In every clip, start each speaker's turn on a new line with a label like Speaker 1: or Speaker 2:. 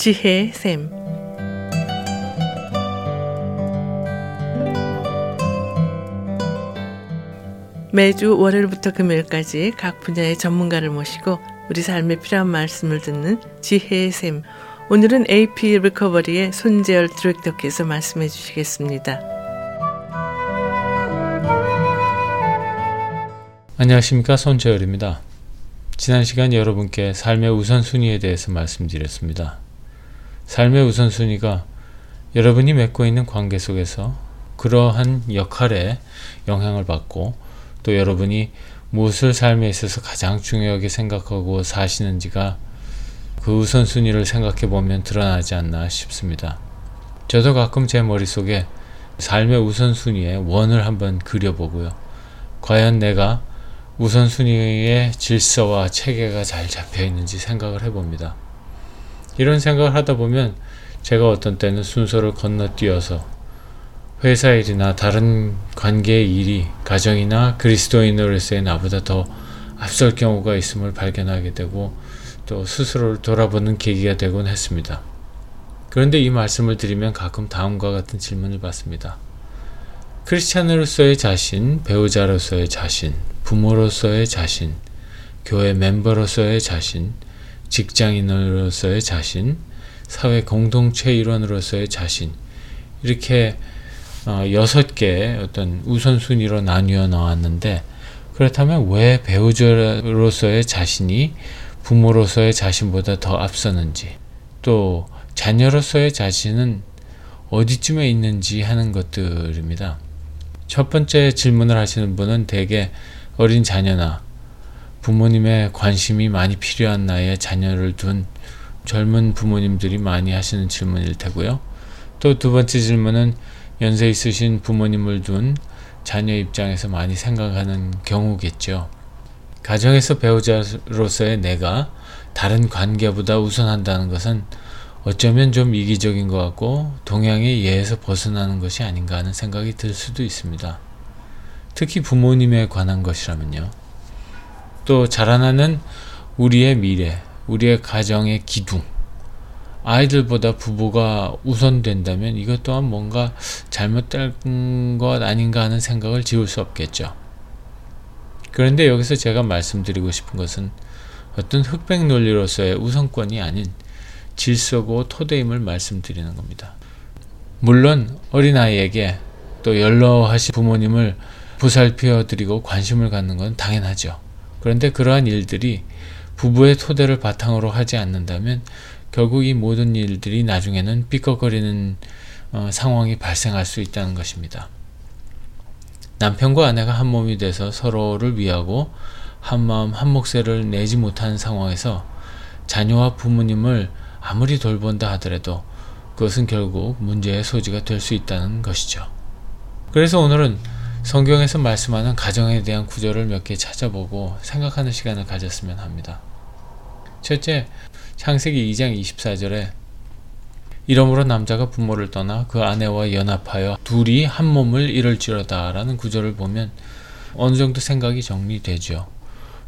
Speaker 1: 지혜의 샘. 매주 월요일부터 금요일까지 각 분야의 전문가를 모시고 우리 삶에 필요한 말씀을 듣는 지혜의 샘. 오늘은 AP 리커버리의 손재열 디렉터께서 말씀해 주시겠습니다.
Speaker 2: 안녕하십니까 손재열입니다. 지난 시간 여러분께 삶의 우선순위에 대해서 말씀드렸습니다. 삶의 우선순위가 여러분이 맺고 있는 관계 속에서 그러한 역할에 영향을 받고 또 여러분이 무엇을 삶에 있어서 가장 중요하게 생각하고 사시는지가 그 우선순위를 생각해 보면 드러나지 않나 싶습니다. 저도 가끔 제 머릿속에 삶의 우선순위의 원을 한번 그려보고요. 과연 내가 우선순위의 질서와 체계가 잘 잡혀 있는지 생각을 해봅니다. 이런 생각을 하다 보면 제가 어떤 때는 순서를 건너뛰어서 회사 일이나 다른 관계의 일이 가정이나 그리스도인으로서의 나보다 더 앞설 경우가 있음을 발견하게 되고 또 스스로를 돌아보는 계기가 되곤 했습니다. 그런데 이 말씀을 드리면 가끔 다음과 같은 질문을 받습니다. 크리스찬으로서의 자신, 배우자로서의 자신, 부모로서의 자신, 교회 멤버로서의 자신, 직장인으로서의 자신, 사회 공동체 일원으로서의 자신, 이렇게 어, 여섯 개의 어떤 우선순위로 나뉘어 나왔는데, 그렇다면 왜 배우자로서의 자신이 부모로서의 자신보다 더 앞서는지, 또 자녀로서의 자신은 어디쯤에 있는지 하는 것들입니다. 첫 번째 질문을 하시는 분은 대개 어린 자녀나 부모님의 관심이 많이 필요한 나이에 자녀를 둔 젊은 부모님들이 많이 하시는 질문일 테고요. 또 두 번째 질문은 연세 있으신 부모님을 둔 자녀 입장에서 많이 생각하는 경우겠죠. 가정에서 배우자로서의 내가 다른 관계보다 우선한다는 것은 어쩌면 좀 이기적인 것 같고 동양의 예에서 벗어나는 것이 아닌가 하는 생각이 들 수도 있습니다. 특히 부모님에 관한 것이라면요. 또 자라나는 우리의 미래, 우리의 가정의 기둥, 아이들보다 부부가 우선된다면 이것 또한 뭔가 잘못된 것 아닌가 하는 생각을 지울 수 없겠죠. 그런데 여기서 제가 말씀드리고 싶은 것은 어떤 흑백 논리로서의 우선권이 아닌 질서고 토대임을 말씀드리는 겁니다. 물론 어린아이에게 또 연로하신 부모님을 보살펴 드리고 관심을 갖는 건 당연하죠. 그런데 그러한 일들이 부부의 토대를 바탕으로 하지 않는다면 결국 이 모든 일들이 나중에는 삐걱거리는 어, 상황이 발생할 수 있다는 것입니다. 남편과 아내가 한 몸이 돼서 서로를 위하고 한 마음 한 몫을 내지 못하는 상황에서 자녀와 부모님을 아무리 돌본다 하더라도 그것은 결국 문제의 소지가 될 수 있다는 것이죠. 그래서 오늘은 성경에서 말씀하는 가정에 대한 구절을 몇 개 찾아보고 생각하는 시간을 가졌으면 합니다. 첫째, 창세기 2장 24절에 이러므로 남자가 부모를 떠나 그 아내와 연합하여 둘이 한 몸을 이룰지로다 라는 구절을 보면 어느 정도 생각이 정리되죠.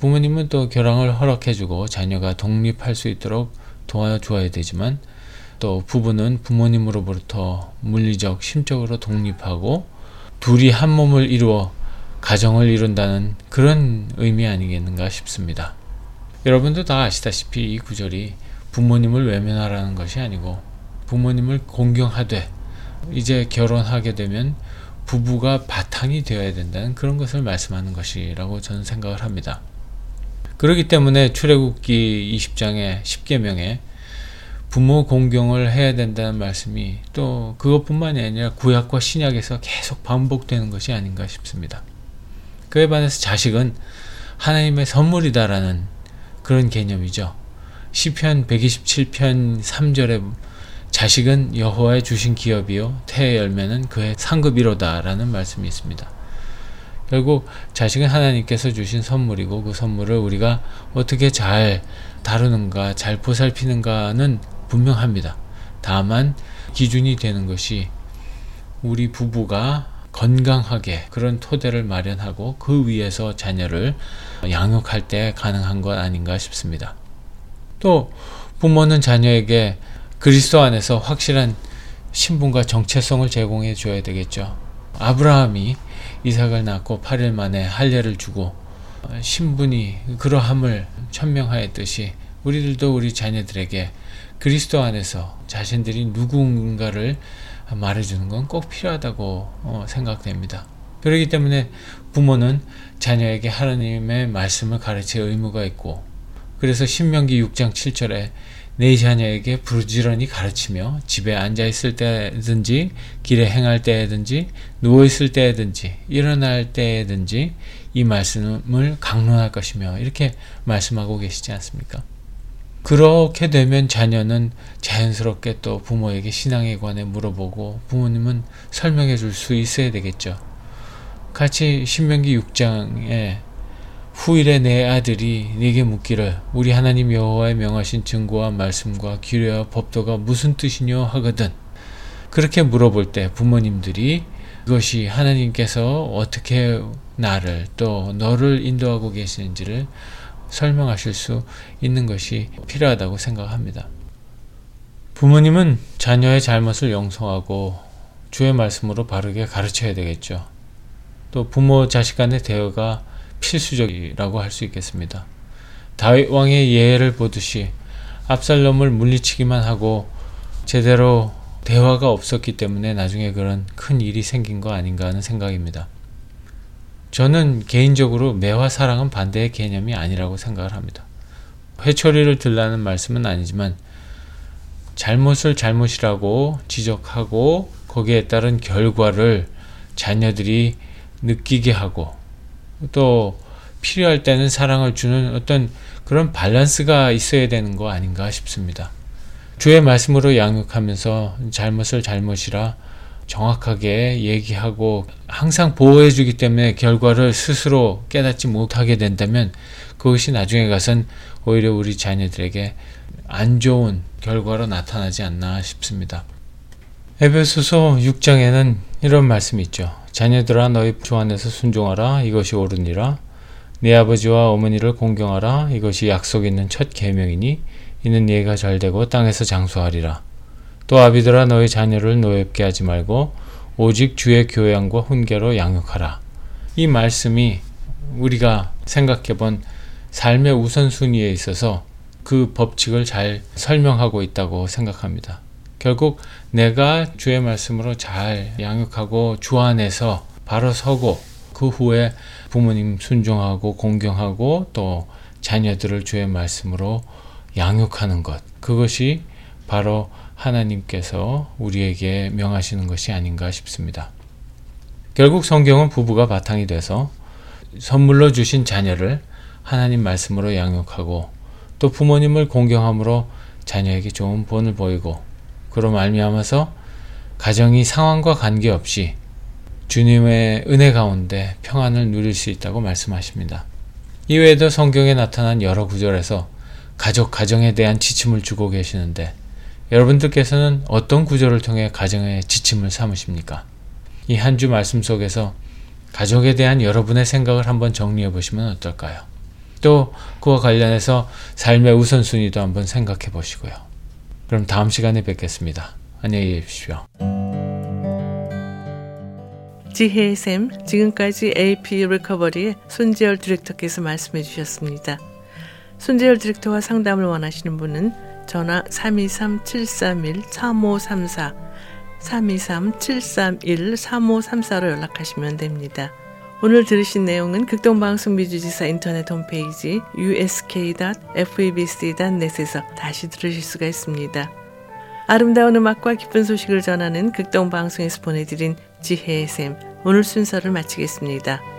Speaker 2: 부모님은 또 결혼을 허락해주고 자녀가 독립할 수 있도록 도와주어야 되지만 또 부부는 부모님으로부터 물리적, 심적으로 독립하고 둘이 한 몸을 이루어 가정을 이룬다는 그런 의미 아니겠는가 싶습니다. 여러분도 다 아시다시피 이 구절이 부모님을 외면하라는 것이 아니고 부모님을 공경하되 이제 결혼하게 되면 부부가 바탕이 되어야 된다는 그런 것을 말씀하는 것이라고 저는 생각을 합니다. 그렇기 때문에 출애굽기 20장의 10계명에 부모 공경을 해야 된다는 말씀이 또 그것뿐만이 아니라 구약과 신약에서 계속 반복되는 것이 아닌가 싶습니다. 그에 반해서 자식은 하나님의 선물이다라는 그런 개념이죠. 시편 127편 3절에 자식은 여호와의 주신 기업이요 태의 열매는 그의 상급이로다라는 말씀이 있습니다. 결국 자식은 하나님께서 주신 선물이고 그 선물을 우리가 어떻게 잘 다루는가, 잘 보살피는가는 분명합니다. 다만 기준이 되는 것이 우리 부부가 건강하게 그런 토대를 마련하고 그 위에서 자녀를 양육할 때 가능한 것 아닌가 싶습니다. 또 부모는 자녀에게 그리스도 안에서 확실한 신분과 정체성을 제공해 줘야 되겠죠. 아브라함이 이삭을 낳고 8일 만에 할례를 주고 신분이 그러함을 천명하였듯이 우리들도 우리 자녀들에게 그리스도 안에서 자신들이 누군가를 말해주는 건 꼭 필요하다고 어, 생각됩니다. 그렇기 때문에 부모는 자녀에게 하나님의 말씀을 가르칠 의무가 있고 그래서 신명기 6장 7절에 내 자녀에게 부지런히 가르치며 집에 앉아 있을 때든지 길에 행할 때든지 누워 있을 때든지 일어날 때든지 이 말씀을 강론할 것이며 이렇게 말씀하고 계시지 않습니까? 그렇게 되면 자녀는 자연스럽게 또 부모에게 신앙에 관해 물어보고 부모님은 설명해 줄 수 있어야 되겠죠. 같이 신명기 6장에 후일에 내 아들이 네게 묻기를 우리 하나님 여호와의 명하신 증거와 말씀과 규례와 법도가 무슨 뜻이뇨 하거든. 그렇게 물어볼 때 부모님들이 그것이 하나님께서 어떻게 나를 또 너를 인도하고 계시는지를 설명하실 수 있는 것이 필요하다고 생각합니다. 부모님은 자녀의 잘못을 용서하고 주의 말씀으로 바르게 가르쳐야 되겠죠. 또 부모 자식 간의 대화가 필수적이라고 할 수 있겠습니다. 다윗 왕의 예를 보듯이 압살롬을 물리치기만 하고 제대로 대화가 없었기 때문에 나중에 그런 큰 일이 생긴 거 아닌가 하는 생각입니다. 저는 개인적으로 매화 사랑은 반대의 개념이 아니라고 생각을 합니다. 회초리를 들라는 말씀은 아니지만 잘못을 잘못이라고 지적하고 거기에 따른 결과를 자녀들이 느끼게 하고 또 필요할 때는 사랑을 주는 어떤 그런 밸런스가 있어야 되는 거 아닌가 싶습니다. 주의 말씀으로 양육하면서 잘못을 잘못이라 정확하게 얘기하고 항상 보호해 주기 때문에 결과를 스스로 깨닫지 못하게 된다면 그것이 나중에 가선 오히려 우리 자녀들에게 안 좋은 결과로 나타나지 않나 싶습니다. 에베소서 6장에는 이런 말씀이 있죠. 자녀들아 너희 주 안에서 순종하라 이것이 옳으니라 네 아버지와 어머니를 공경하라 이것이 약속 있는 첫 계명이니 이는 예가 잘되고 땅에서 장수하리라 또 아비들아 너희 자녀를 노엽게 하지 말고 오직 주의 교양과 훈계로 양육하라 이 말씀이 우리가 생각해 본 삶의 우선순위에 있어서 그 법칙을 잘 설명하고 있다고 생각합니다. 결국 내가 주의 말씀으로 잘 양육하고 주 안에서 바로 서고 그 후에 부모님 순종하고 공경하고 또 자녀들을 주의 말씀으로 양육하는 것. 그것이 바로 하나님께서 우리에게 명하시는 것이 아닌가 싶습니다. 결국 성경은 부부가 바탕이 돼서 선물로 주신 자녀를 하나님 말씀으로 양육하고 또 부모님을 공경함으로 자녀에게 좋은 본을 보이고 그로 말미암아서 가정이 상황과 관계없이 주님의 은혜 가운데 평안을 누릴 수 있다고 말씀하십니다. 이외에도 성경에 나타난 여러 구절에서 가족, 가정에 대한 지침을 주고 계시는데 여러분들께서는 어떤 구절을 통해 가정의 지침을 삼으십니까? 이 한 주 말씀 속에서 가족에 대한 여러분의 생각을 한번 정리해 보시면 어떨까요? 또 그와 관련해서 삶의 우선순위도 한번 생각해 보시고요. 그럼 다음 시간에 뵙겠습니다. 안녕히 계십시오.
Speaker 1: 지혜의 샘, 지금까지 AP 리커버리의 손재열 디렉터께서 말씀해 주셨습니다. 손재열 디렉터와 상담을 원하시는 분은 전화 323-731-3534, 323-731-3534로 연락하시면 됩니다. 오늘 들으신 내용은 극동방송 미주지사 인터넷 홈페이지 usk.febc.net에서 다시 들으실 수가 있습니다. 아름다운 음악과 기쁜 소식을 전하는 극동방송에서 보내드린 지혜의 샘 오늘 순서를 마치겠습니다.